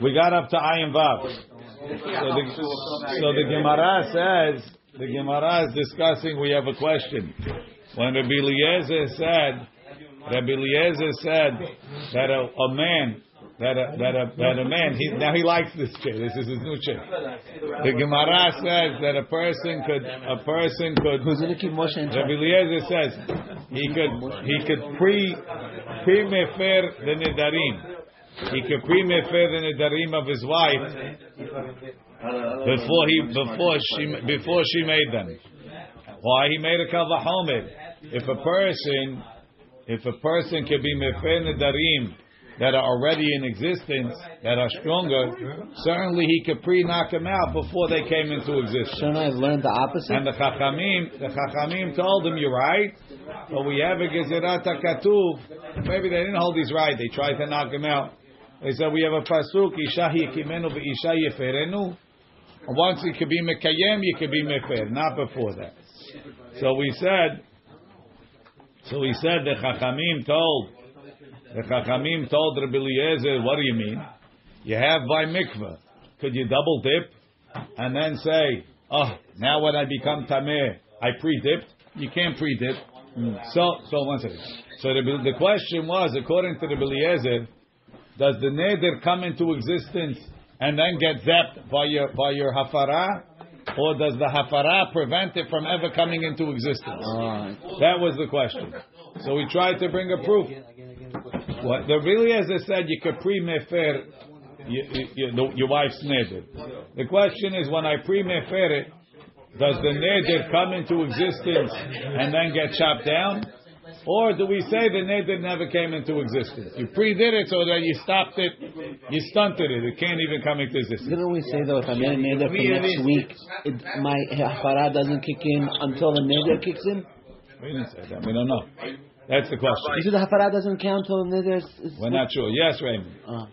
We got up to Ayin Vav. So the, so the Gemara says, the Gemara is discussing, we have a question. When Rabbi Eliezer said, Rabbi Eliezer said that a, a man that a, that a, that a man he, now he likes this chair. This is his new chair. The Gemara says that a person could a person could. Rabbi Eliezer says he could he could pre pre mefer the nedarim. He could pre mefer the nedarim of his wife before he before she before she made them. Why he made a kavahomed? If a person if a person can be mefer nedarim that are already in existence, that are stronger, certainly he could pre-knock them out before they came into existence. Shouldn't I learn the opposite? And the Chachamim, the Chachamim told him, you're right, but we have a Gezerat HaKatuv. Maybe they didn't hold these right, they tried to knock him out. They said, we have a Pasuk, Isha Yekimenu Isha Yeferenu. Once you could be Mekayem, you could be Mefer, not before that. So we said, so we said the Chachamim told the Chachamim told Rabbi Eliezer, what do you mean? You have by mikveh. Could you double dip and then say, oh, now when I become tameh, I pre-dipped? You can't pre-dip. Mm. So, so one second. So the, the question was, according to Rabbi Eliezer, does the neder come into existence and then get zapped by your by your hafara, or does the hafara prevent it from ever coming into existence? Right. That was the question. So we tried to bring a proof. What the really as I said, you could pre mefer your wife's neder. The question is, when I pre mefer it, does the neder come into existence and then get chopped down, or do we say the neder never came into existence? You pre did it so that you stopped it, you stunted it. It can't even come into existence. Didn't we say though, if I made a neder for next week, it, my hafara doesn't kick in until the neder kicks in? We didn't say that. We don't know. That's the question. You said the hafara doesn't count until the neder is. We're not sure. Yes, Raymond. Uh,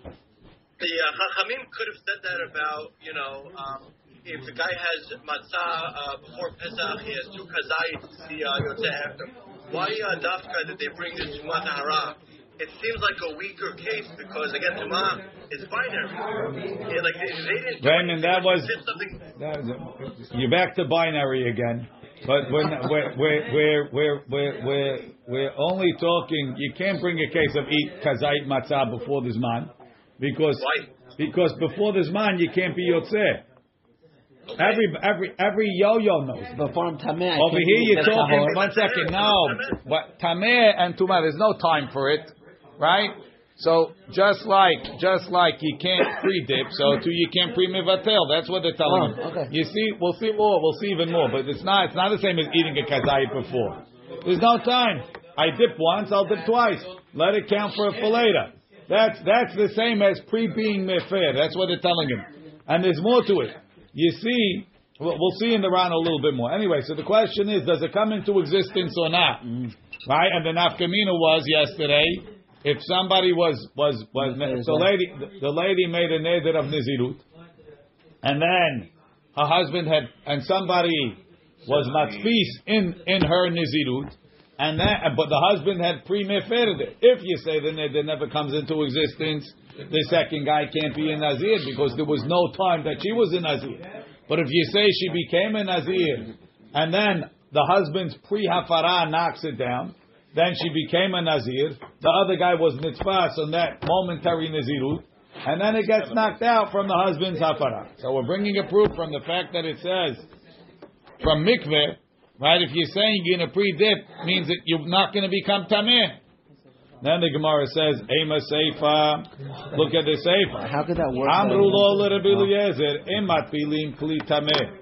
The uh, Chachamim could have said that about, you know, um, if the guy has matzah uh, before Pesach, he has two kazayit, the uh, yotzeh after. Why uh, dafka did they bring this Tumah Tahara? It seems like a weaker case because again, Tumah is binary. Yeah, like they, they didn't. do Raymond, that was- they did something. That was- You're back to binary again. But we're, not- we're, we're, we're, we're, we're, we're, we're only talking, you can't bring a case of eat kazait matzah before this man. Because, because before this man, you can't be yotzeh. Every, every, every yo-yo knows. before I'm tameh, Over here, you're talking. One second, no. But tameh and tumah, there's no time for it, right? So just like, just like you can't pre-dip, so too you can't pre-mivatel. That's what they're telling Oh, you. okay. You see, we'll see more. We'll see even more. But it's not. It's not the same as eating a kazayit before. There's no time. I dip once, I'll dip twice. Let it count for a later. That's that's the same as pre-being mefer. That's what they're telling him. And there's more to it. You see, we'll we'll see in the round a little bit more. Anyway, so the question is, does it come into existence or not? Mm. Right? And the nafkamina was yesterday. If somebody was was was the lady the lady made a neder of nizirut, and then her husband had and somebody was matfis in in her nizirut, and that but the husband had pre-mefered it. If you say the neder never comes into existence, the second guy can't be a nazir because there was no time that she was a nazir. But if you say she became a nazir, and then the husband's pre-hafara knocks it down, then she became a nazir. The other guy was mitzvah on that momentary nazirut. And then it gets knocked out from the husband's hafara. So we're bringing a proof from the fact that it says from mikveh, right? If you're saying you're going to pre-dip, means that you're not going to become tameh. Then the Gemara says, Ema seifa. Look at the seifa. How could that work? Amru lo l'Rabbi Eliezer, emat pilim kli tameh.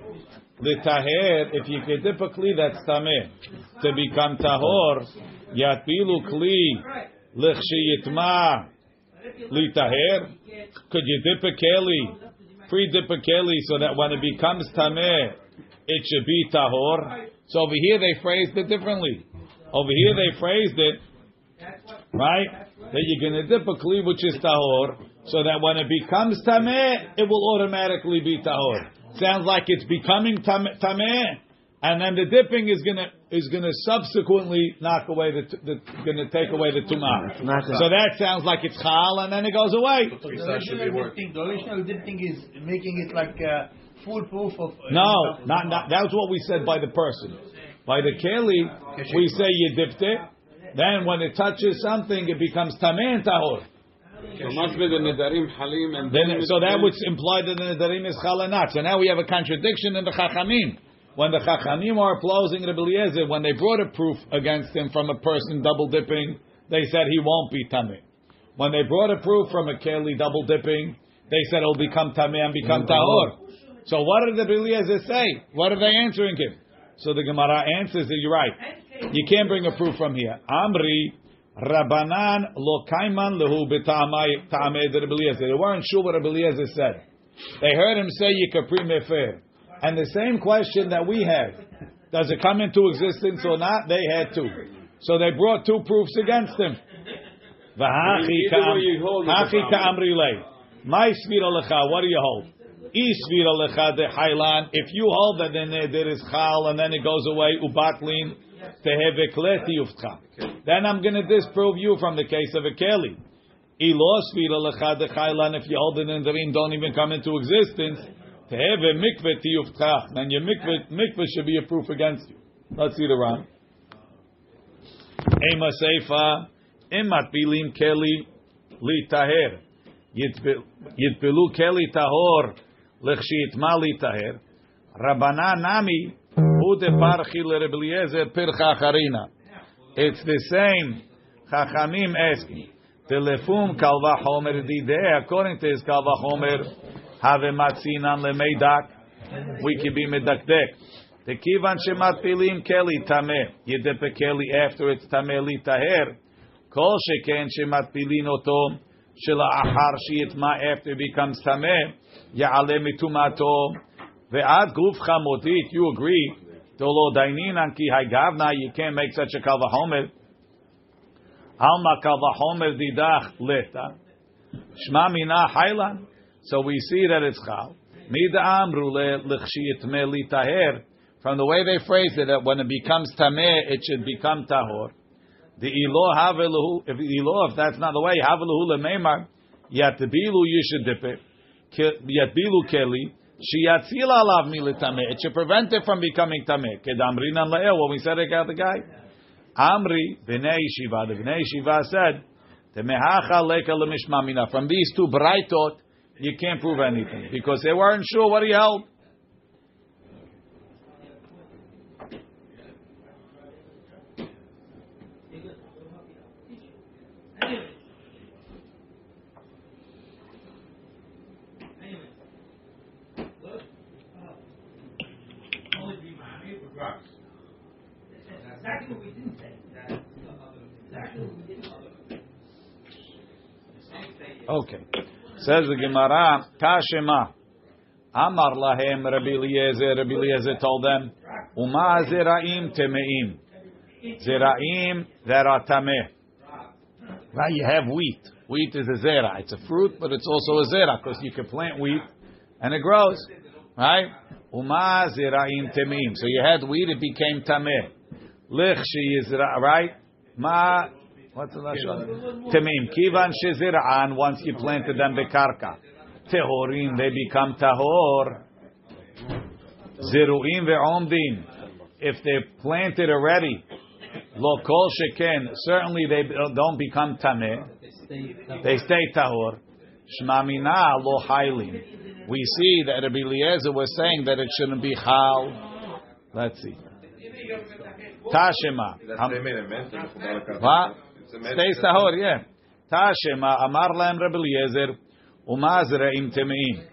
L'taher, if you can dip a kli, that's tameh. To become tahor, yatpilu kli, l'chshiyitma, l'taher. Could you dip a keli, pre-dip a keli, so that when it becomes tameh, it should be tahor? So over here they phrased it differently. Over here they phrased it, right? That you're going to dip a kli which is tahor, so that when it becomes tameh, it will automatically be tahor. Sounds like it's becoming tam- tameh, and then the dipping is going to is going to subsequently knock away the, the going to take away the tumah. not So that sounds like it's chal, and then it goes away. The original dip thing, the original dip thing is making it like uh, foolproof of. uh, No, not, not that's what we said by the person. By the keli, we say you dipped it. Then when it touches something, it becomes tameh and tahor. So must be the nedarim halim and Then, so that would imply that the nedarim is chal and not. So now we have a contradiction in the chachamim. When the chachamim are opposing Rabbi Eliezer, when they brought a proof against him from a person double dipping, they said he won't be tameh. When they brought a proof from a keli double dipping, they said it'll become tameh and become mm-hmm. tahor. So what did the Rabbi Eliezer say? What are they answering him? So the Gemara answers that you're right. You can't bring a proof from here. Amri Rabbanan lo kaiman lehu de Rabbi Eliezer. They weren't sure what Rabbi Eliezer said. They heard him say yikapri mefer. And the same question that we had, does it come into existence or not? They had two. So they brought two proofs against him. V'hachi Either way you hold it, ka'am- hachi the problem. ka'amri lei. My lecha, what do you hold? Isvira lecha de hailan. If you hold that then there- is chal and then it goes away, ubatlin tehevekleti. Then I'm going to disprove you from the case of a keli. Ilo svira lecha de hailan. If you hold it in the ring, don't even come into existence. Teheve mikveh tiyufkach. Then your mikveh, mikveh should be a proof against you. Let's see the Ran. Ema seifa imat bilim keli li taher. Yitpilu keli tahor lechshi itma li taher. Rabana nami ude parchi lerebeliezer pircha harina. It's the same Chachamim asking. Telefum kalva homer dideh. According to his kalva homer, have matzinan lemeidak, we can be medakdek. The kivan shematpilim keli tameh, yedepe keli after it's tameh li taher, kol sheken shematpilin oto, שלאחר שיטמע after it becomes טמא, יעלה מטומאתו, ועד גוף חמותית, you agree, דולו דיינינן כי הגבנה, you can't make such a קל וחומר, עלמא קל וחומר דידך לטה, שמע מינה חיילן, so we see that it's chal. From the way they phrase it, that when it becomes tameh, it should become tahor. The ilo havelu, if ilo, if that's not the way, haveluhu lemeimar, yatbilu, you should dip it. Yatbilu keli, shiyatzil lav militameh. It should prevent it from becoming tameh. Kedamrinan la'el, when we said it got the guy. Amri, b'nei Shiva, the b'nei Shiva said, from these two brightot, you can't prove anything. Because they weren't sure what he held. Okay. Says the Gemara, Kashema. Amar lahem Rabbi Eliezer. Rabbi Eliezer told them, Uma zeraim temeim. Zeraim that are tameh. Right, you have wheat. Wheat is a zera. It's a fruit, but it's also a zera because you can plant wheat and it grows. Right? Uma zeraim temeim. So you had wheat, it became tameh. Lichshi is right. Ma What's the lashon? Temim. Kivan shezir'an, once you planted them bekarka. Tehorim, they become tahor. Ziruim ve'omdim. If they're planted already, lo kol sheken, certainly they don't become tameh. They stay tahor. Shmamina lo hailim. We see that Rabbi Eliezer was saying that it shouldn't be chal. Let's see. Tashema. What? Stay Sahor, yeah. Tashema Amar Lahem Rebbe Eliezer Umazreim Temeim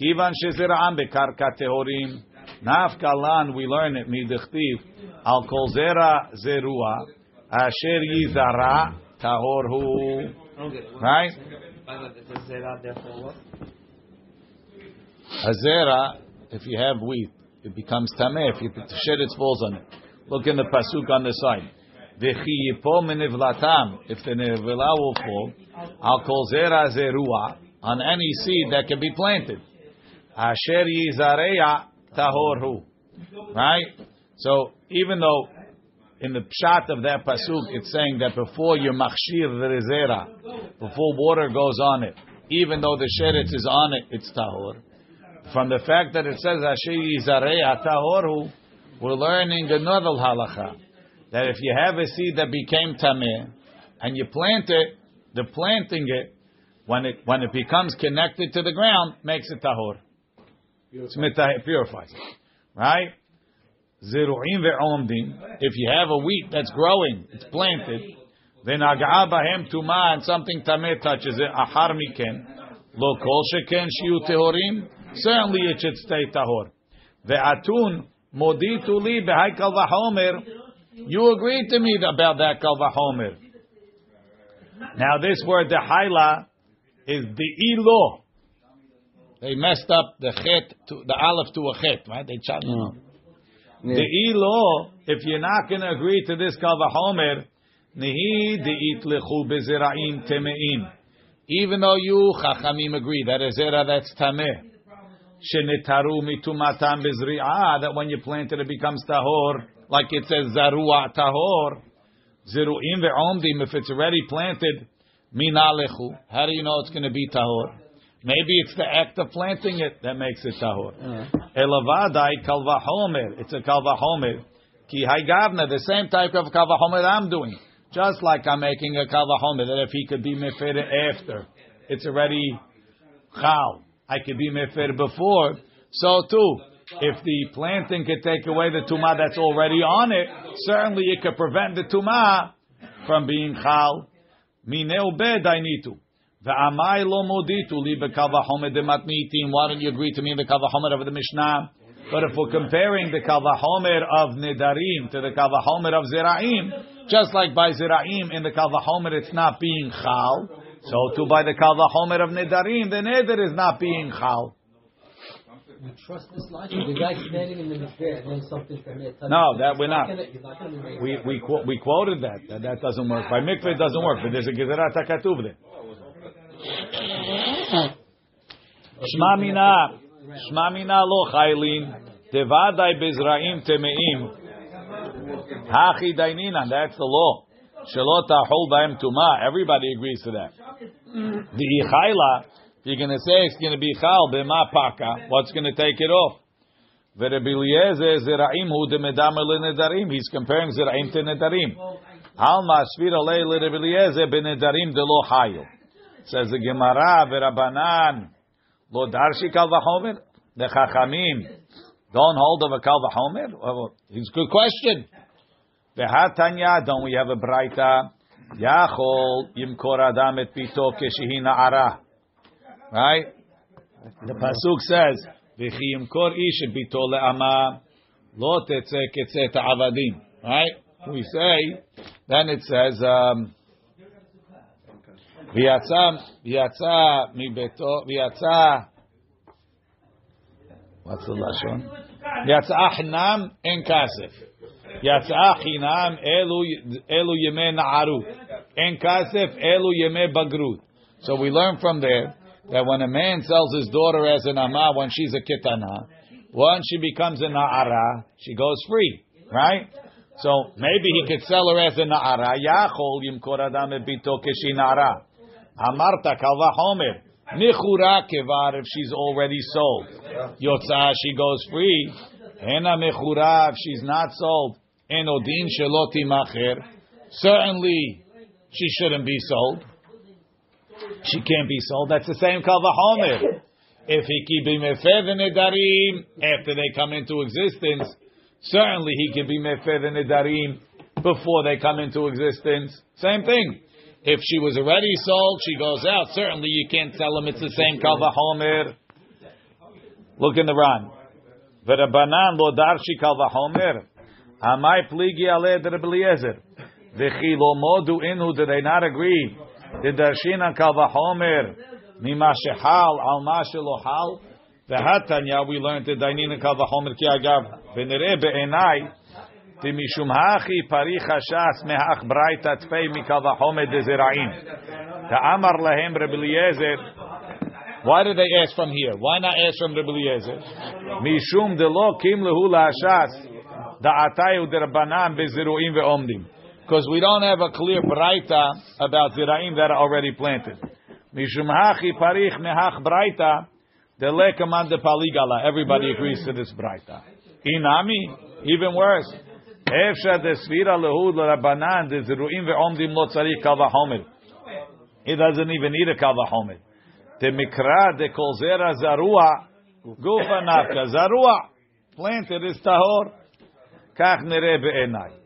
Kivan Shezera'am Bekarka Tehorim Nafkalan we learn it Midichtiv Al Kol Zera Zerua Asher Yizara Tahorhu Right? Hazera, if you have wheat, it becomes tameh. If you shed its falls on it. Look in the pasuk on the side. V'chi yipo menivlatam, if the nevela will fall, al kol zera zerua, on any seed that can be planted. Asher yizareya tahor hu. Right? So even though in the pshat of that pasuk, it's saying that before your machshir rezera, before water goes on it, even though the sheretz is on it, it's tahor. From the fact that it says asher yizarei atahoru, we're learning another halacha that if you have a seed that became tameh and you plant it, the planting it when it when it becomes connected to the ground makes it tahor. Mitah- purifies it, right? Zeru'im ve'omdim. If you have a wheat that's growing, it's planted, then aga'a bahem tuma and something tameh touches it, achar miken, lo kol sheken shiu tehorim, certainly it should stay tahor. Ve'atun moditu li behai kal vahomer, you agreed to me about that kal vahomer. Now this word the haila is the ilo. They messed up the chet to the aleph to a chet, right? They chopped. No. The ilo, if you're not going to agree to this kavahomer, nihi deitlechu bezera'im temeim. Even though you chachamim agree that a zera that's tameh, shenetaru mitumatam bezri'ah, that when you plant it it becomes tahor, like it says zarua tahor, zeru'im ve'omdim, if it's already planted, minalechu. How do you know it's going to be tahor? Maybe it's the act of planting it that makes it tahor. Elavadai kalvahomer. It's a kalvahomer. Ki haigavna, the same type of kalvahomer I'm doing. Just like I'm making a kalvahomer, that if he could be mefer after, it's already chal. I could be mefer before. So too, if the planting could take away the tumah that's already on it, certainly it could prevent the tumah from being chal. Mineu bed I need to. Va'amai lo moditu. Why don't you agree to me the kavahomer of the Mishnah? But if we're comparing the kavahomer of nedarim to the kavahomer of ziraim, just like by ziraim in the kavahomer it's not being chal, so too by the kavahomer of nedarim the neder is not being chal. You trust this logic? The guy standing in the mikveh and then something from there. No, that we're not. He's gonna- not gonna be made We we qu- we quoted that that that doesn't work. By mikveh it doesn't work, but there's a gezerat hakatuv there. Shma mina, shma mina lo chaylin, devadai bezraim temeim. Hachi daininan, that's the law. Shalot tahol bahem tuma. Everybody agrees to that. The chayla, if you're going to say it's going to be chal b'ma paka, what's going to take it off? He's comparing zeraim to nedarim. Al masvir alei leRebbi Eliezer benedarim de lo hayil. Says the Gemara ve'Rabanan lo darshi kal v'chomer. The Chachamim don't hold of a kal v'chomer. It's a good question. Ve'hatanya, don't we have a braita? Yachol yimkor adam et pito keshihi na'ara. Right? The pasuk says, "V'chi yimkor ish et pito le'ama lo tetze ketze ta'avadim." Right? We say, then it says, um, "V'yatza v'yatza mibeto v'yatza." What's the lashon? V'yatza chinam en kasef. Yatsa chinam elu elu yeme na'aru. En kasef elu yeme bagrut. So we learn from there that when a man sells his daughter as an ama when she's a kitana, once she becomes a na'ara, she goes free, right? So maybe he could sell her as a na'ara. Yachol yimkor adam et bito keshi na'ara. Amarta kalva homer. Nichura kevar if she's already sold. She goes free. Ena mechura if she's not sold. Enodin sheloti macher. Certainly she shouldn't be sold. She can't be sold. That's the same kavahomer. If he can be mefer nedarim after they come into existence, certainly he can be mefer nedarim before they come into existence. Same thing. If she was already sold, she goes out. Certainly you can't sell them. It's the same kavahomer. Look in the Ran. V'rabanan lo darshi kavahomer. Amai pligi ale de Rebbe Eliezer. V'chi lo modu inu. Did they not agree? The darshina kavahomer mima shehal al ma shelohal. V'hatanya we learned the dainina kavahomer ki agav v'nere be'enai. Timishum hachi pari chashas mehach braita tfei mikavahomer de zeraim. Ta'amar lahem Rebbe Eliezer. Why did they ask from here? Why not ask from Rebbe Eliezer? Mishum de lo kim lehu la'ashas. Da'atayu derabanan beziruim ve'omdim. Because we don't have a clear braita about ziraim that are already planted. Mishum hachi parich paligala. Everybody agrees to this braita. Inami, even worse. Efsha. He doesn't even need a kal v'homer. The mikra de kol zera zarua gufa zarua planted is tahor. Kach.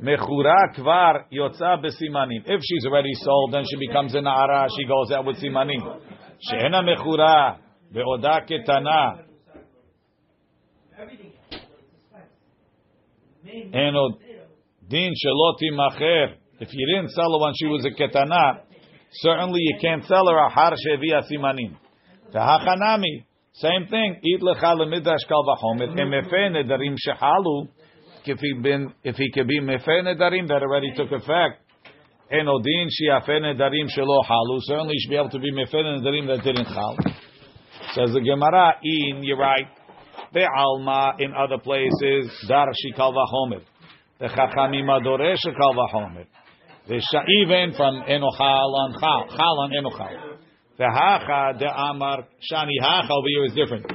Mechura kvar yotza besimanim. If she's already sold, then she becomes a na'ara. She goes out with simanim. She'ena mechura be'oda ketana. Eno din sheloti macher. If you didn't sell her when she was a ketana, certainly you can't sell her a har shevia simanim. Same thing. Eat lecha lemidrash kal v'chomer. Emefe nedarim shehalu. If he been, if he could be mefe nedarim that already took effect. Enodin shiafe nedarim shelo halu. Certainly, should be able to be mefe nedarim that didn't chal. Says the Gemara. In you're right. Be'alma in other places dar shikal v'chomer. The chachamim adoresh kal v'chomer. The even from enochal on chal, chal on enochal. The hacha the amar shani hacha over here is different.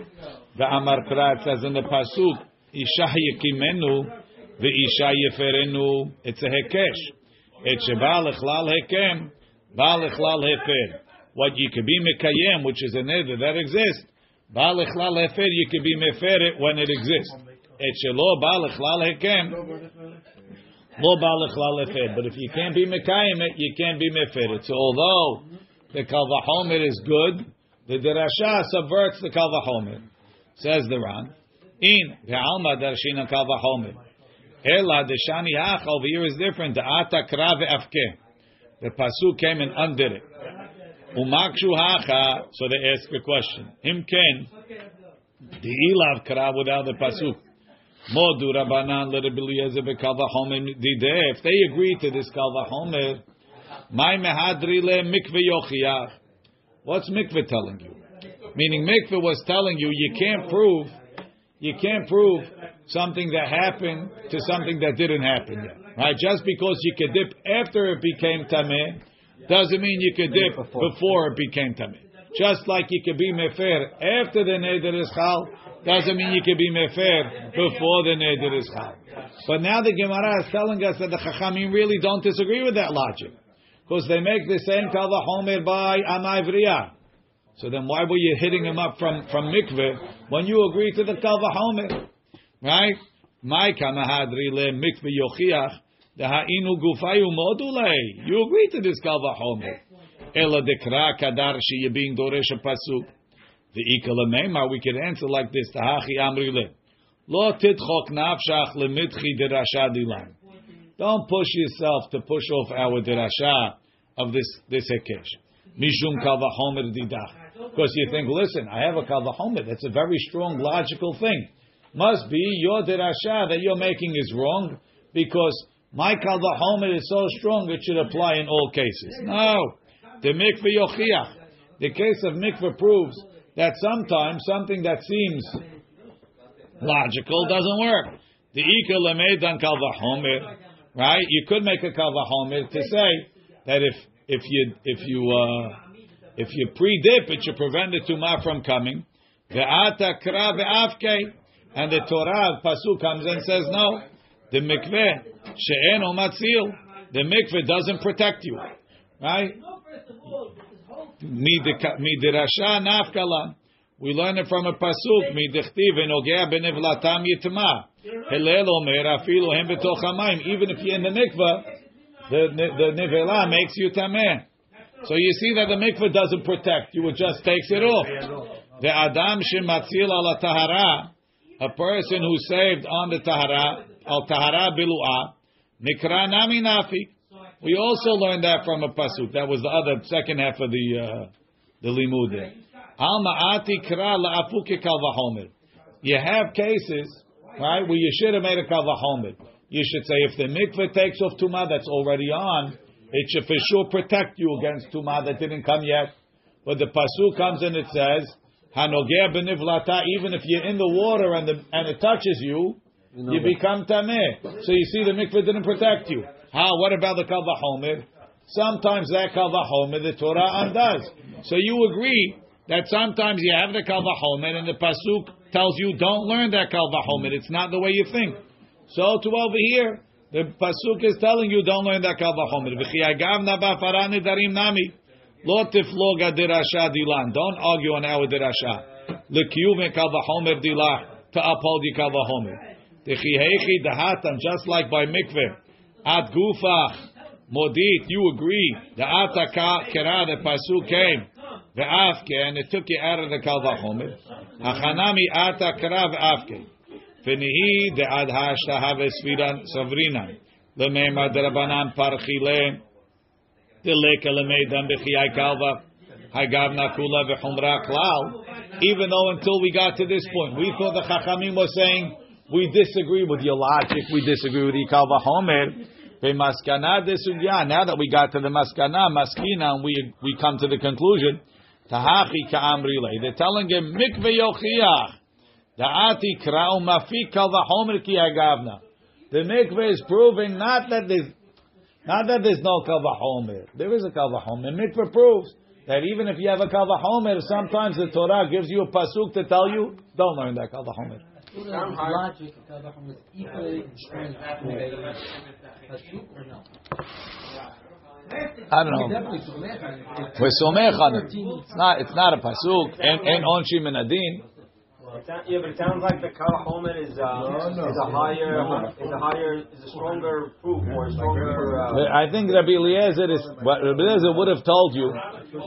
The amar krat says in the pasuk isha yekimenu veisha yeferenu. It's a hekesh. It's sheba lechlal hekem, ba lechlal hefer. What you could be mekayem, which is a neder that exists. Ba lechlal hefer, you could be meferet when it exists. It's shelo ba lechlal hekem. Lo ba lechlal hefer. But if you can't be mekayem it, you can't be meferet. So although the kalvahomer is good, the derasha subverts the kalvahomer. Says the Ran. In the ve'alma darshina kalvahomer. Ela deshani hach over here is different. The ata krave afke. The pasuk came and undid it. Umakshu hacha. So they ask a question. Him ken. The ilav krav without the pasuk. Modu rabanan lerebiliezer bekalvahomer dide. If they agree to this kalvahomer. My mehadri le mikve yochiach. What's mikve telling you? Meaning mikve was telling you you can't prove, you can't prove something that happened to something that didn't happen yet. Right? Just because you could dip after it became tameh, doesn't mean you could dip before it became tameh. Just like you could be mefer after the neder is chal, doesn't mean you could be mefer before the neder is chal. But now the Gemara is telling us that the Chachamim really don't disagree with that logic because they make the same kava homer by amay So then why were you hitting him up from, from mikveh when you agree to the kava homer? Right? My kamahadri le mikveh yochiach the ha'inu gufayu module. You agree to this. Ela dekra kadar she being doresh a pasuk. The ikala meima we could answer like this. Tahachi amri le. Lo titchok nafshach lemitchi derasha dilan. Don't push yourself to push off our derasha of this this hekesh. Mishum kavahomer didach. Because you think, listen, I have a kavahomer. That's a very strong logical thing. Must be your derasha that you're making is wrong because my kavahomer is so strong it should apply in all cases. No, the mikveh yochiach. The case of mikveh proves that sometimes something that seems logical doesn't work. The ikal lemedan kavahomer right? You could make a kavahomer to say that if if you if you uh, if you pre-dip, it should prevent the tumah from coming. And the Torah pasuk comes and says no. The mikveh she'en o matzil. The mikveh doesn't protect you, right? Midirasha nafkala. We learn it from a pasuk. Midichtiv enogea benevlatam yitma. Hillel. Even if you're in the mikveh, the the nivela makes you tameh. So you see that the mikveh doesn't protect you; it just takes it off. The adam shematzil ala tahara, a person who saved on the tahara al tahara bilua, nikra nami nafik. We also learned that from a pasuk. That was the other second half of the uh, the limud there. Al ma'ati kra la'afuke kalvahomer. You have cases right? Where you should have made a kavahomed. You should say if the mikveh takes off tuma that's already on, it should for sure protect you against tuma that didn't come yet. But the pasuk comes and it says, hanogeh benivlata. Even if you're in the water and the, and it touches you, know you become tameh. So you see, the mikveh didn't protect you. How? What about the kal vachomer? Sometimes that kal vachomer the Torah undoes. So you agree that sometimes you have the kal vachomer and the pasuk tells you don't learn that kal vachomer. It's not the way you think. So to over here, the pasuk is telling you don't learn that kal vachomer. V'chiyagavna ba'fara nedarim nami. Lo tifloga dirasha dilan. Don't argue on our dirasha. L'kiyuv kal vachomer dilah uphold the kal vachomer. Dechihechi dahatam, just like by mikveh. At gufach, modit, you agree. The ataka kera, the pasuk came. The afke, and it took you out of the kal. Achanami ata kera ve'afke. V'nihi de ad hashta have sviran savrinan. Lemema derabanan parchile. Deleka lemeidan b'chiyai kalva. Hagavna kula v'chumra klal. Even though until we got to this point, we thought the Chachamim was saying, we disagree with your logic, we disagree with your Kal Vachomer. B'maskana desugya. Now that we got to the maskana, maskina, and we we come to the conclusion. Tahachi ka'amrile. They're telling him mikve yochiach. Da'ati kra'u mafi kal vachomer ki agavna. The mikve is proving not that there's not that there's no Kalvachomer. There is a kal vachomer. Mikve proves that even if you have a Kalvachomer, sometimes the Torah gives you a pasuk to tell you don't learn that Kalvachomer. Logic, Kavachim, is equally Pasuk or no? I don't know. Definitely Sumech on it. We're somech on it. It's not. It's not a pasuk. And and onshim and adin. Yeah, but it sounds like the Kal Homer is, uh, is a higher, is a higher, is a stronger proof or a stronger. Uh, I think Rabbi Eliezer is. What Rabbi Eliezer would have told you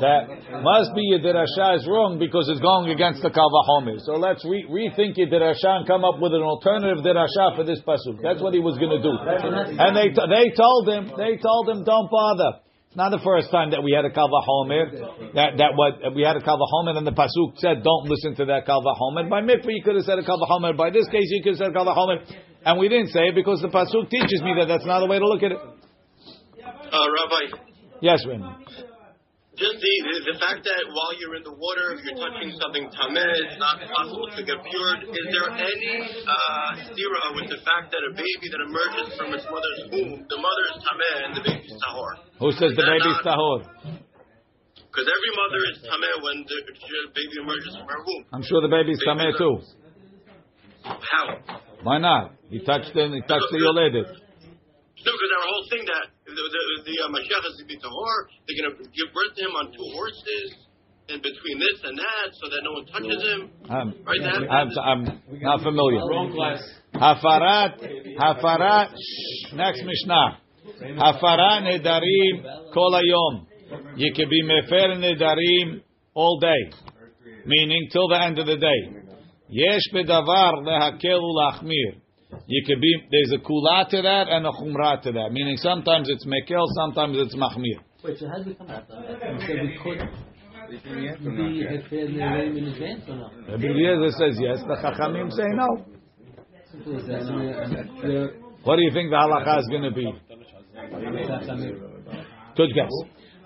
that must be your derasha is wrong because it's going against the kavahomer. So let's re- rethink your derasha and come up with an alternative derasha for this pasuk. That's what he was going to do. And they t- they told him they told him don't bother. It's not the first time that we had a kavahomer that that what we had a kavahomer and the pasuk said don't listen to that kavahomer. By mikvah you could have said a kavahomer. By this case you could have said kavahomer, and we didn't say it because the pasuk teaches me that that's not the way to look at it. Uh, Rabbi, Yes, Raymond. Just the, the the fact that while you're in the water, if you're touching something tameh, it's not possible to get cured. Is there any uh, stira with the fact that a baby that emerges from its mother's womb, the mother is tameh and the baby is tahor? Who says the baby's tahor? Because every mother is tameh when the baby emerges from her womb. I'm sure the baby's tameh too. How? Why not? He touched the he touched the yoledet. No, because our whole thing that the the, the uh, Mashiach is to be tahor, they're going to give birth to him on two horses, and between this and that, so that no one touches him. I'm, Right now, I'm, I'm not familiar. Wrong class. Hafarat, hafarat. shh, Next Mishnah. Hafarat nedarim kol hayom. You can be mefer nedarim all day, meaning till the end of the day. Yesh bedavar lehakel ulachmir. You could be there's a kula to that and a chumra to that, meaning sometimes it's mekel, sometimes it's machmir. Wait, so how did we come out of that? You said we could be if they're in advance or no? Rabbi Eliezer says yes. The chachamim say no. Simple as that. I mean, uh, the- What do you think the halacha is going to be? Good guess.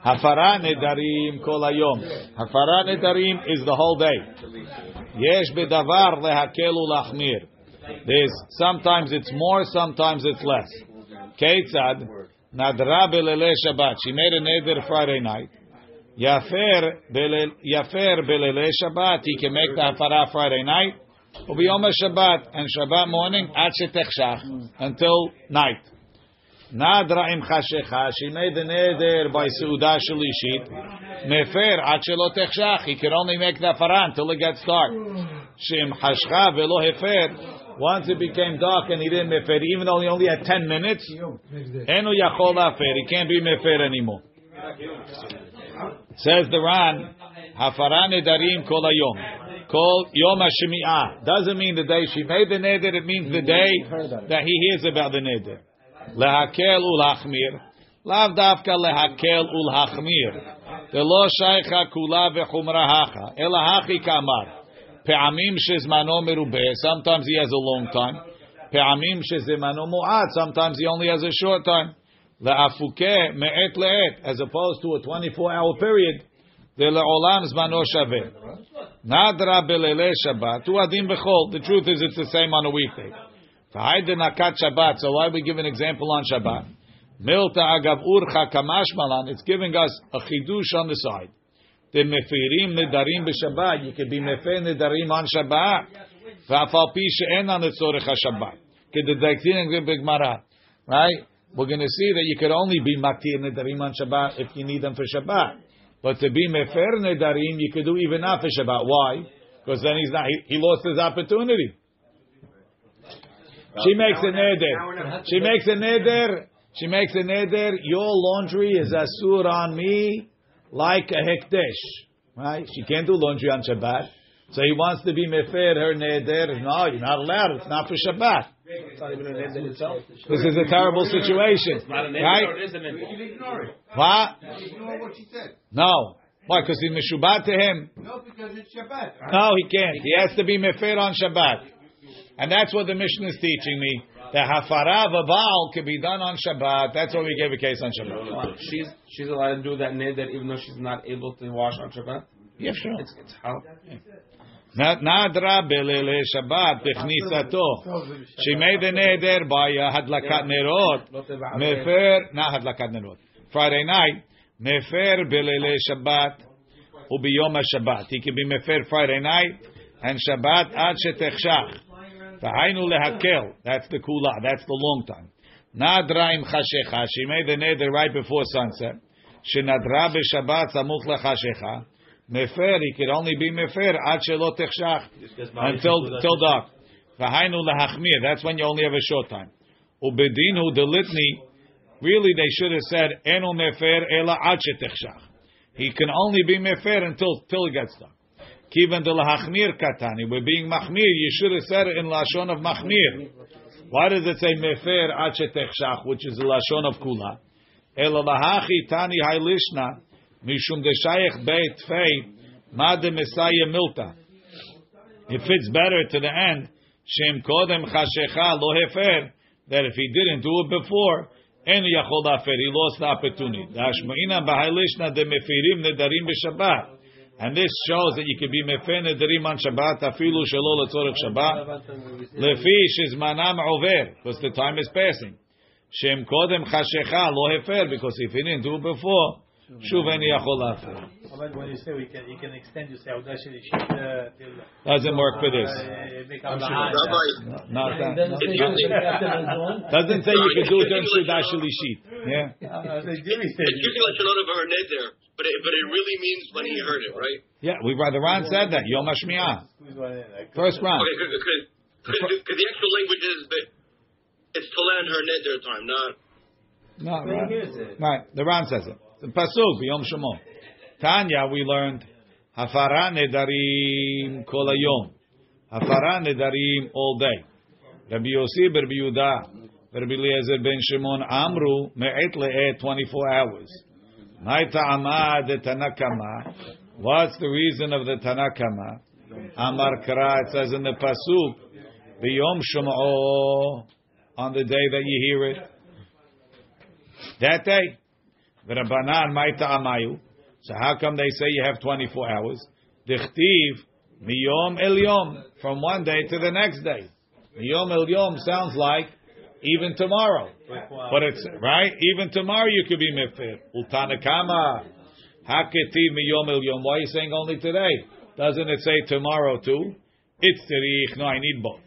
Hafara nedarim kol hayom. Hafara nedarim is the whole day. Yesh bedavar lehakel ulachmir. There's sometimes it's more, sometimes it's less. Keitzad nadra belele Shabbat. She made a neder Friday night. Yafer belel yafer belele Shabbat. He can make the hafara Friday night. Ubiyom Shabbat and Shabbat morning at shetechshach until night. Nadra im chashecha. She made the neder by seudah shalishit. Mefer at shelo techshach. He can only make the hafara until it gets dark. Shem hashcha velo hefer. Once it became dark and he didn't mefer, even though he only had ten minutes, enu yachol afer. He can't be mefer anymore. Says the Ran, hafara nedarim kol hayom. Kol yom hashmi'ah. Doesn't mean the day she made the neder, it means the day that he hears about the neder. Lehakel ulachmir. Lav dafka lehakel ulachmir. Delo shaycha kula v'chumra hacha. Ela hachi kamar. Pe'amim shezmano. Sometimes he has a long time. Pe'amim shezmano. Sometimes he only has a short time. Le'afuke me'et le'et. As opposed to a 24-hour period. Ve'le'olam zmano shaveh. Nadra belele Shabbat. Tu adim bechol. The truth is, it's the same on a weekday. V'haide nakat Shabbat. So why we give an example on Shabbat? Milta agav urcha kamash malan. It's giving us a chidush on the side. The mefirim nedarim b'Shabbat. You could be mefer nedarim on Shabbat. V'afal pi she'en on tzorech HaShabbat. Kededektin b'Gemara. Right? We're going to see that you could only be maktir nedarim on Shabbat if you need them for Shabbat. But to be mefer nedarim, you could do even for Shabbat. Why? Because then he's not. He, he lost his opportunity. She makes a neder. She makes a neder. She makes a neder. Your laundry is asur on me like a hekdesh. Right? She can't do laundry on Shabbat. So he wants to be mefer her neder. No, you're not allowed. It's not for Shabbat. This is a terrible situation, right? What? Ignore it. what she said. No. Why? Because he's mishubat to him. No, because it's Shabbat. No, he can't. He has to be mefer on Shabbat. And that's what the mission is teaching me. The hafara of a Baal can be done on Shabbat. That's why we gave a case on Shabbat. She's she's allowed to do that neder even though she's not able to wash on Shabbat. Yeah, sure. It's, it's how. Shabbat bechnisato. She made the neder by uh, hadlakat nerot. Mefer, not hadlakat nerot. Friday night, mefer belele Shabbat ubiyom Shabbat. He can be mefer Friday night and Shabbat ad shetechshach. V'hainu lehakel. That's the kula. That's the long time. Nadraim chashecha. She made the neder right before sunset. Shenadra b'Shabbat samuch lechashecha. Mefer, he could only be mefer ad shelo techshach until till dark. V'hainu lehachmir. That's when you only have a short time. Ubedinu delitni. Really, they should have said enu mefer ela ad shetechshach. He can only be mefer until till it gets dark. Kivan de lahachmir katani. We're being machmir. You should have said it in lashon of machmir. Why does it say mefer ad shetechshach, which is the lashon of kula? Ela lahachi tani hailishna. Mishum deshayich beit fei ma de milta. It fits better to the end. Shem kodem chashecha lo hefer. That if he didn't do it before, en yachol afer. He lost the opportunity. Dashma'ina b'hailishna de mefirim nedarim b'Shabbat. And this shows that you can be mefer nedarim on Shabbat afilu shelo letzorech Shabbat. Lefi shizmanam over because the time is passing. Shem kodem chashecha lo hefer because if he didn't do it before, shuv en yachol afer. But when you say we can, you can extend, you say, Audash uh, till, Doesn't work for this. uh, make up Rabbi, No, And no, then no. say you Doesn't say you can do it during Sudash Shalishit. Yeah. The Jimmy said, It's using lashon of her neder, but it, but it really means when he heard it, right? Yeah, we the Ron said that. Yom Hashmiah. who's one in, like, First round. Okay, because the actual language is that it's to land her neder time, not. No, right. right. The Ron says it. Pasuk, Yom Shemot. Tanya, we learned Hafara Nedarim Kol Hayom. Hafara Nedarim all day. Rabbi Yossi Rabbi Yehuda, Rabbi Eliezer ben Shimon Amru Me'et Le'et 24 hours. My ta'ama de Tanakama. What's the reason of the Tanakama? Amar Kara, it says in the Pasuk, B'yom Shem'o, on the day that you hear it. That day. Maita Amayu. So how come they say you have 24 hours? Dichtiv miyom el yom, from one day to the next day. Miyom el yom sounds like even tomorrow. But it's, right? Even tomorrow you could be mifir. Ultanakama. Haketiv miyom el yom. Why are you saying only today? Doesn't it say tomorrow too? It's tzarich. No, I need both.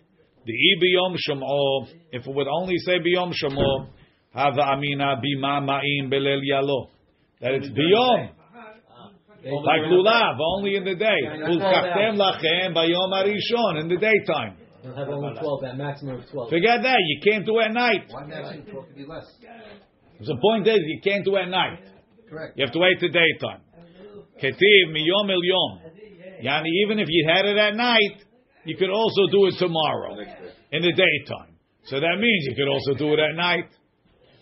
The i biyom shem'o. If it would only say biyom shem'o, hava amina bima ma'in belel yalo. That it's biyom. Like lulav, only in the day. Ulkachtem lachem bayom arishon, in the daytime. They'll have only 12, that maximum of 12. Forget that, you can't do it at night. One maximum twelve could be less. The point is, you can't do it at night. Correct. You have to wait till daytime. Ketiv miyom el yom. Yani, even if you had it at night, you could also do it tomorrow, in the daytime. So that means you could also do it at night.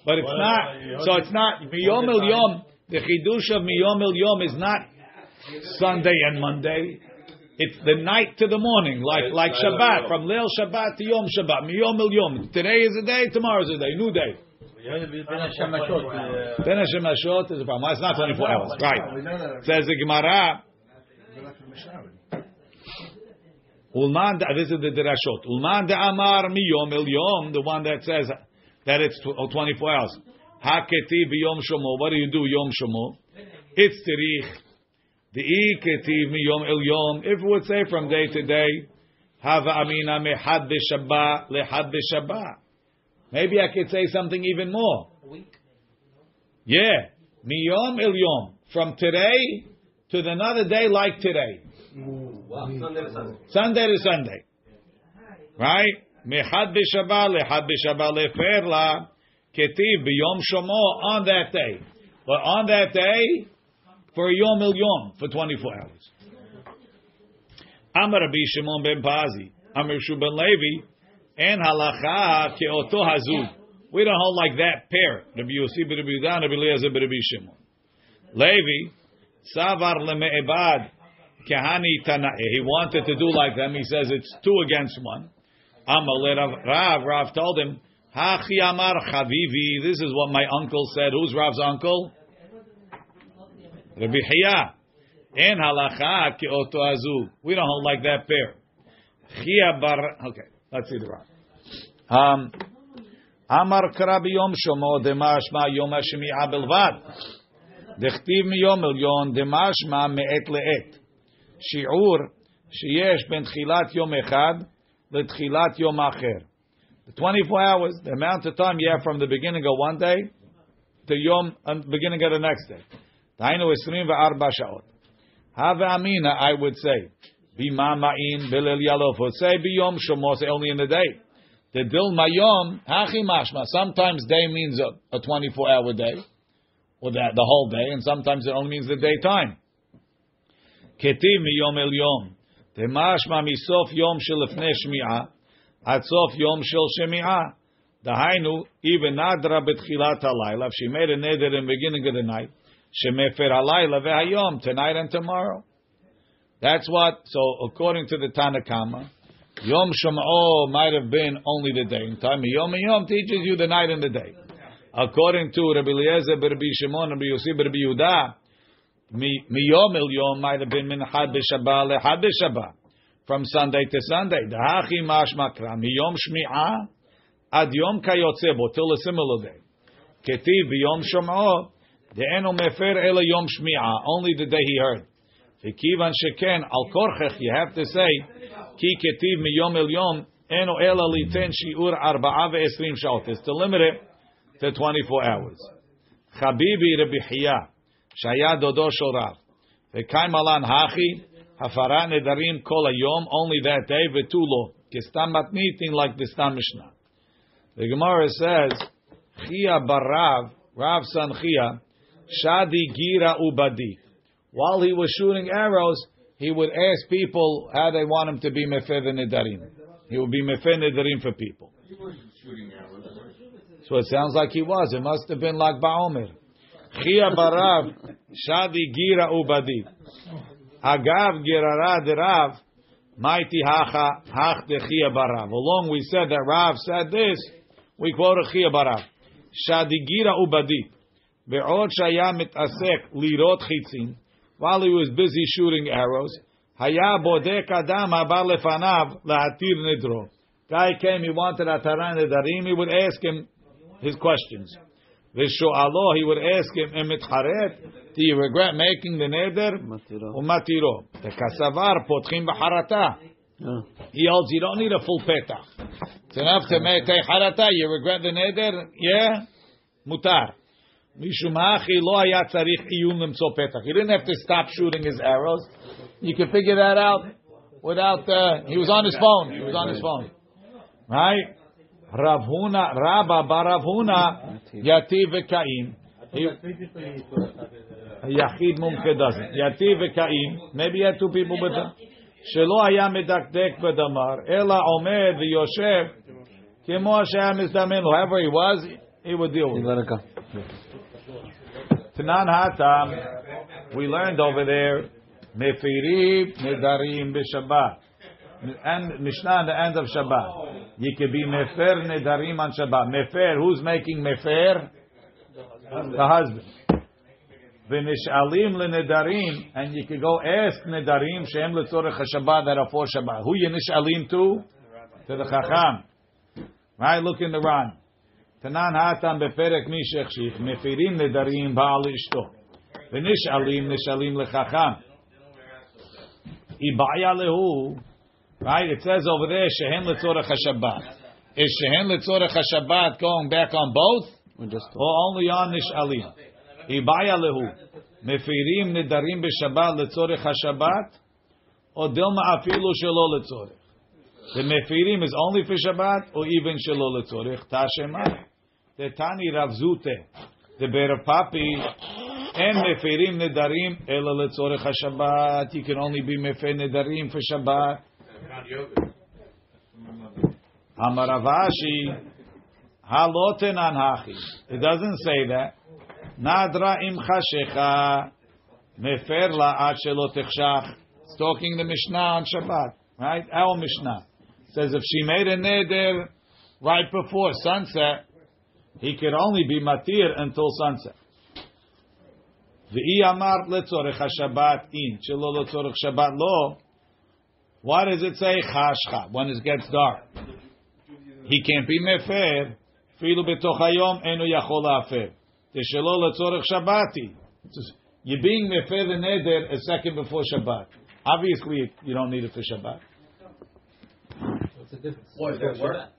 But it's not, so it's not, miyom el yom, the chidush of miyom el yom is not Sunday and Monday. It's the night to the morning, like like Shabbat, from Leil Shabbat to Yom Shabbat, miyom el yom. Today is a day, tomorrow is a day, new day. Then Hashem Hashot is a problem. It's not 24 hours, right? We know that. Says the Gemara, Ulman, this is the dirashot. Ulman de amar miyom el yom, the one that says that it's tw- 24 hours. Haketi biyom shomo. What do you do yom shomo? It's tirich. The iketi miyom el yom. If we would say from day to day, hava amina mehad b'shabbat lehad b'shabbat. Maybe I could say something even more. Yeah. Miyom el yom. From today to the another day like today. Sunday to Sunday. Sunday to Sunday. Right? Mechad b'Shabbat, lechad b'Shabbat, lefer la, ketiv b'yom shomo, on that day. But on that day, for yom il yom, for 24 hours. Amar Rabbi Shimon ben Pazi, Amar Shu ben Levi, and halacha ke'oto hazug. We don't hold like that pair. Rabbi Yossi ben Rabbi Yudan, Rabbi Eliezer ben Rabbi Shimon. Levi, savar leme'ebad, kehani tanae. He wanted to do like them. He says it's two against one. Amalei Rav, Rav, Rav told him, Hachi amar chavivi. This is what my uncle said. Who's Rav's uncle? Rabbi Hiya. En halacha ki oto azu. We don't hold like that pair. Chia bar. Okay, let's see the Rav. Um, Amar karabi yom shomo demashma yom hashmi'a belvad. דכתיב מיום עליון דמשמע מעת לעת. שיעור שיש בין תחילת יום אחד L'tchilat yom acher. The 24 hours, the amount of time, you have from the beginning of one day to yom, and beginning of the next day. Tainu esrim ve'arba sha'ot. Have amina, I would say. Bima ma'in bilil yalof. Say biyom shomos, only in the day. The dil mayom, hachi mashma. Sometimes day means a, a 24 hour day, or the, the whole day, and sometimes it only means the daytime. Ketiv miyom el yom. Misof yom shelefne shmi'ah, ad sof yom shel shemi'ah. Dahainu, even nadra betchilat halayla, if she made a neder in the beginning of the night, shemefer halayla vehayom, tonight and tomorrow. That's what, so according to the Tanakama, Yom Shem'o might have been only the day. In time, Yom Yom teaches you the night and the day. According to Rabbi Eliezer, Rabbi Shimon, Rabbi Yossi, Rabbi Yehuda, Mi Yom El Yom might have been min Had B'Shabbat leHad B'Shabbat. From Sunday to Sunday. The Hachi Mashma. Mi Yom Shmi'ah ad Yom Kayotzebo, till a similar day. Ketiv Yom Shem'o, De'enu Mefer Ela Yom Shmi'ah, only the day he heard. V'kivan sheken al korchech, you have to say, ki ketiv miyom el yom, eno ela liten shiur arba'a ve'esrim shaot. It's to limit it to 24 hours. Chabibi Rabbi shaya dodo shel Rav. V'kai malan hachi, hafara nedarim kol hayom, only that day, v'tulo, kistam matnitin like the Stam Mishnah. The Gemara says, Chia barav, Rav san Chia, shadi gira ubadi. While he was shooting arrows, he would ask people how they want him to be mefer nedarim. He would be mefer nedarim for people. So it sounds like he was. It must have been like Ba'omer. Chia barav shadi gira ubadi. Agav girara derav mighty hacha hach de chia barav. Along we said that Rav said this, we quote a chia barav. Shadi gira ubadi. Ve'od shaya asek lirot chitzin. While he was busy shooting arrows, Haya bodek adam haba lefanav lahatir nedro. Guy came, he wanted atarane darim. he would ask him his questions. ושואלו, he would ask him, אם מתחרט, do you regret making the neder? מתירו. ומתירו. וכסבר, פותחים בחרטה. Yeah. He holds you don't need a full petach. It's enough to make a harata. You regret the neder? Yeah? Mutar. משום הכי לא היה צריך עיון למצוא פתח. He didn't have to stop shooting his arrows. You could figure that out without, uh, he was on his phone. He was on his phone. Right? Rav Huna, Rabba bar Rav Huna, Yativ v'Kaim. He- Yachid Mumche doesn't. Yativ v'Kaim. Maybe he had two people with him. שלא היה מדקדק בדמר, אלא עומד ויושב כמו שהיה מזדמן לו. However he was, he would deal with it. Let it go. Tanan Hatam, we learned over there, Mefirib Nedarim b'Shabbat. And Mishnah at the end of Shabbat. You could be Mefer Nedarim on Shabbat. Mefer, who's making Mefer? The husband. v'nishalim lenedarim, and you could go ask nedarim shehem letzorech haShabbat that are for Shabbat. Who you nishalim to? To the Chacham. Right? Look in the Ran. Tanan hatam beperek mishech shich mefirim nedarim ba'al ishto. V'nishalim nishalim lechacham. Ibaya lehu. Right? It says over there shehem letzorech haShabbat. Is shehem letzorech haShabbat going back on both? Or just or only on nishalim? Ibaya lehu. Mefirim nedarim b'Shabbat letzorech haShabbat, or dilma afilu shelo letzorech. The mefirim is only for Shabbat, or even shelo letzorech. Tashema. The Tani Rav Zute. The Ber Papi. And mefirim nedarim ela letzorech haShabbat. You can only be mefer nedarim for Shabbat. Amaravashi. Haloten anhachi. It doesn't say that. Nadra im chashecha mefer la'at shelo techshach. It's talking the Mishnah on Shabbat, right? Our Mishnah says if she made a neder right before sunset, he could only be matir until sunset. V'i amar letzorech Shabbat in shelo letzorech Shabbat lo. Why does it say chashcha when it gets dark? He can't be mefer. Filu betochayom enu yachol afer. Teshelo letzorech shabbati. You're being mefer the neder a second before Shabbat. Obviously, you don't need it for Shabbat. What's the difference? That?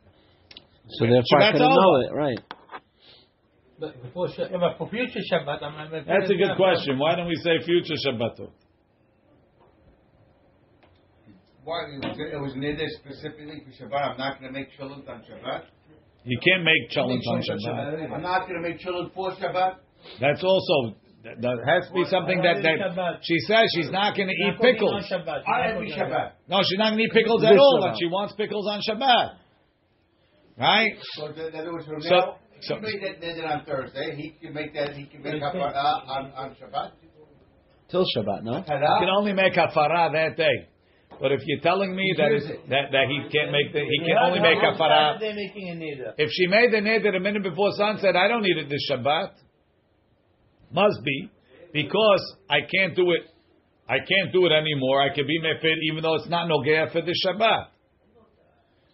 So therefore, I couldn't know it, right? But before Shabbat, yeah, but for future Shabbat, I'm not That's a good question. Why don't we say future Shabbatot? Why, it was, it was specifically for Shabbat, I'm not gonna make chillin on Shabbat? You can't make chalent on Shabbat. I'm not gonna make chillin for Shabbat? That's also that, that has to be something that, that she says she's not going to eat pickles. I every Shabbat. No, she's not going to eat pickles at all, Shabbat. and she wants pickles on Shabbat. Right? So in other words, from So- now, so- he made that niddah on Thursday, he can make that, he can make up on, uh, on, on Shabbat? Till Shabbat, no? You can only make hafara that day. But if you're telling me that, Use it's, it. that that he can't make the he can only make hafara. They're a neder. If she made the neder a minute before sunset, I don't need it this Shabbat. Must be because I can't do it. I can't do it anymore. I can be mefid even though it's not nogea for the Shabbat,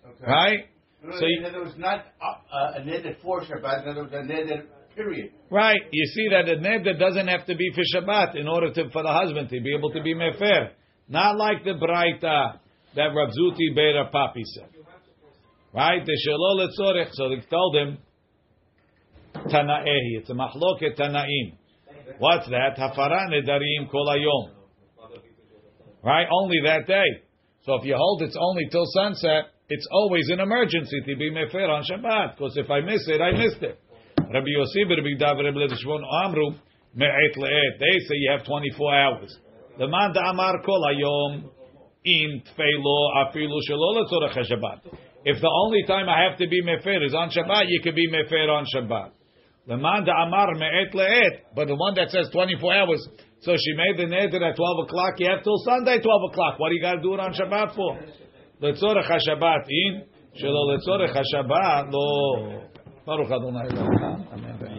Okay. right? So So you- in other words, not uh, a niddah for Shabbat, in other words, a niddah period. Right. You see that the neder doesn't have to be for Shabbat in order to for the husband to be able to be mefer. Not like the Braita that Rav Zuti Beira Papi said. Right? The Shalol Letzorech. So they told him Tanaehi. It's a machloket Tanaim. What's that? Hafara nedarim kol hayom. Right? Only that day. So if you hold it's only till sunset, it's always an emergency to be mefer on Shabbat. Because if I miss it, I missed it. Rabbi Yosef, Rabbi David, Rabbi Lezishvon, Amru, me'et le'et. They say you have 24 hours. The man amar kol hayom in tfeilo afilu shelo letzorech Shabbat. If the only time I have to be mefer is on Shabbat, you can be mefer on Shabbat. The man amar me'et le'et, but the one that says 24 hours, so she made the neder at 12 o'clock, you have till Sunday 12 o'clock. What do you got to do it on Shabbat for? Letzorech Shabbat in, shelo letzorech Shabbat lo. Baruch Adonai Amen.